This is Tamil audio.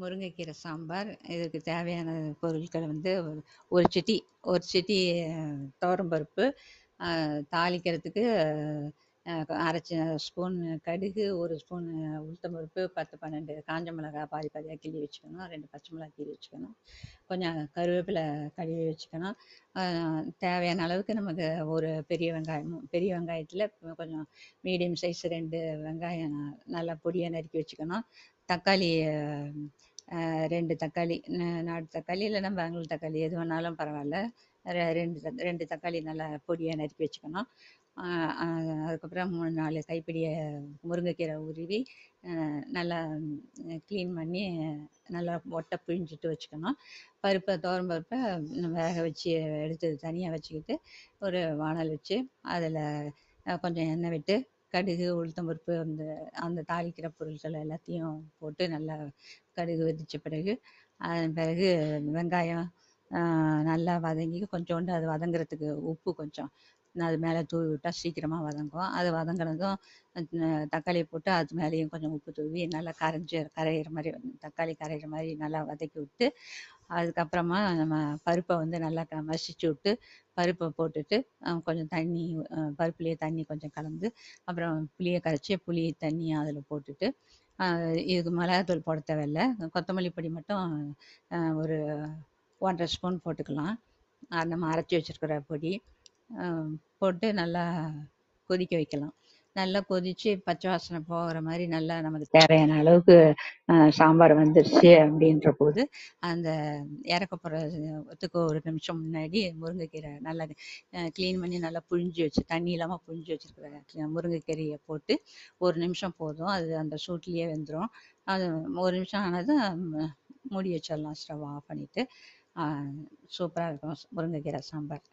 முருங்கைக்கீரை சாம்பார் இதுக்கு தேவையான பொருட்கள் வந்து ஒரு- சிட்டி ஒரு சிட்டி துவரம்பருப்பு தாளிக்கிறதுக்கு அரைச்சி ஸ்பூன் கடுகு ஒரு ஸ்பூன் உளுத்தம்பருப்பு பத்து பன்னெண்டு காஞ்ச மிளகாய் பாதி பாதியாக கிள்ளி வச்சுக்கணும் ரெண்டு பச்சை மிளகாய் கிள்ளி வச்சுக்கணும். கொஞ்சம் கருவேப்பிலை கழுவி வச்சுக்கணும். தேவையான அளவுக்கு நமக்கு ஒரு பெரிய வெங்காயம் பெரிய வெங்காயத்தில் கொஞ்சம் மீடியம் சைஸ் ரெண்டு வெங்காயம் நல்லா பொடியாக நறுக்கி வச்சுக்கணும். தக்காளி ரெண்டு தக்காளி நாட்டு தக்காளி இல்லைன்னா பெங்களூர் தக்காளி எது வேணாலும் பரவாயில்ல. ரெ- ரெண்டு தக்- ரெண்டு தக்காளி நல்லா பொடியாக நறுக்கி வச்சுக்கணும். அதுக்கப்புறம் மூணு நாலு கைப்பிடியை முருங்கைக்கீரை உருவி நல்லா க்ளீன் பண்ணி நல்லா ஒட்டை பிழிஞ்சிட்டு வச்சுக்கணும். பருப்பை துவரம் பருப்பை வேக வச்சு எடுத்து தனியாக வச்சுக்கிட்டு ஒரு வானல் வச்சு அதில் கொஞ்சம் எண்ணெய் விட்டு கடுகு உளுத்தம்பருப்பு அந்த அந்த தாளிக்கிற பொருட்கள் எல்லாத்தையும் போட்டு நல்லா கடுகு வெடித்த பிறகு அதன் பிறகு வெங்காயம் ஆஹ், நல்லா வதங்கி கொஞ்சோண்டு அது வதங்குறதுக்கு உப்பு கொஞ்சம் அது மேலே தூவி விட்டால் சீக்கிரமாக வதங்கும். அது வதங்கினதும் தக்காளியை போட்டு அது மேலேயும் கொஞ்சம் உப்பு தூவி நல்லா கரைஞ்சி கரையிற மாதிரி தக்காளி கரையிற மாதிரி நல்லா வதக்கி விட்டு அதுக்கப்புறமா நம்ம பருப்பை வந்து நல்லா க மசிச்சு விட்டு பருப்பை போட்டுட்டு கொஞ்சம் தண்ணி பருப்புலேயே தண்ணி கொஞ்சம் கலந்து அப்புறம் புளியை கரைச்சி புளி தண்ணியை அதில் போட்டுட்டு இதுக்கு மிளகாத்தூள் போட தேவையில்ல. கொத்தமல்லி பொடி மட்டும் ஒரு ஒன்றரை ஸ்பூன் போட்டுக்கலாம். அது நம்ம அரைச்சி வச்சிருக்கிற பொடி. போட்டு நல்லா கொதிக்க வைக்கலாம். நல்லா கொதிச்சு பச்சை வாசனை போகிற மாதிரி நல்லா நமக்கு தேவையான அளவுக்கு சாம்பார் வந்துருச்சு அப்படின்ற போது அந்த இறக்க போகிறதுக்கு ஒரு நிமிஷம் முன்னாடி முருங்கைக்கீரை நல்லா க்ளீன் பண்ணி நல்லா புழிஞ்சு வச்சு தண்ணி இல்லாமல் புழிஞ்சு வச்சுருக்கிற முருங்கைக்கீரையை போட்டு ஒரு நிமிஷம் போதும். அது அந்த சூட்லேயே வெந்துடும் அது ஒரு நிமிஷம் ஆனதும் மூடி வச்சிடலாம் ஸ்டவ் ஆஃப் பண்ணிவிட்டு சூப்பராக இருக்கும் முருங்கைக்கீரை சாம்பார்.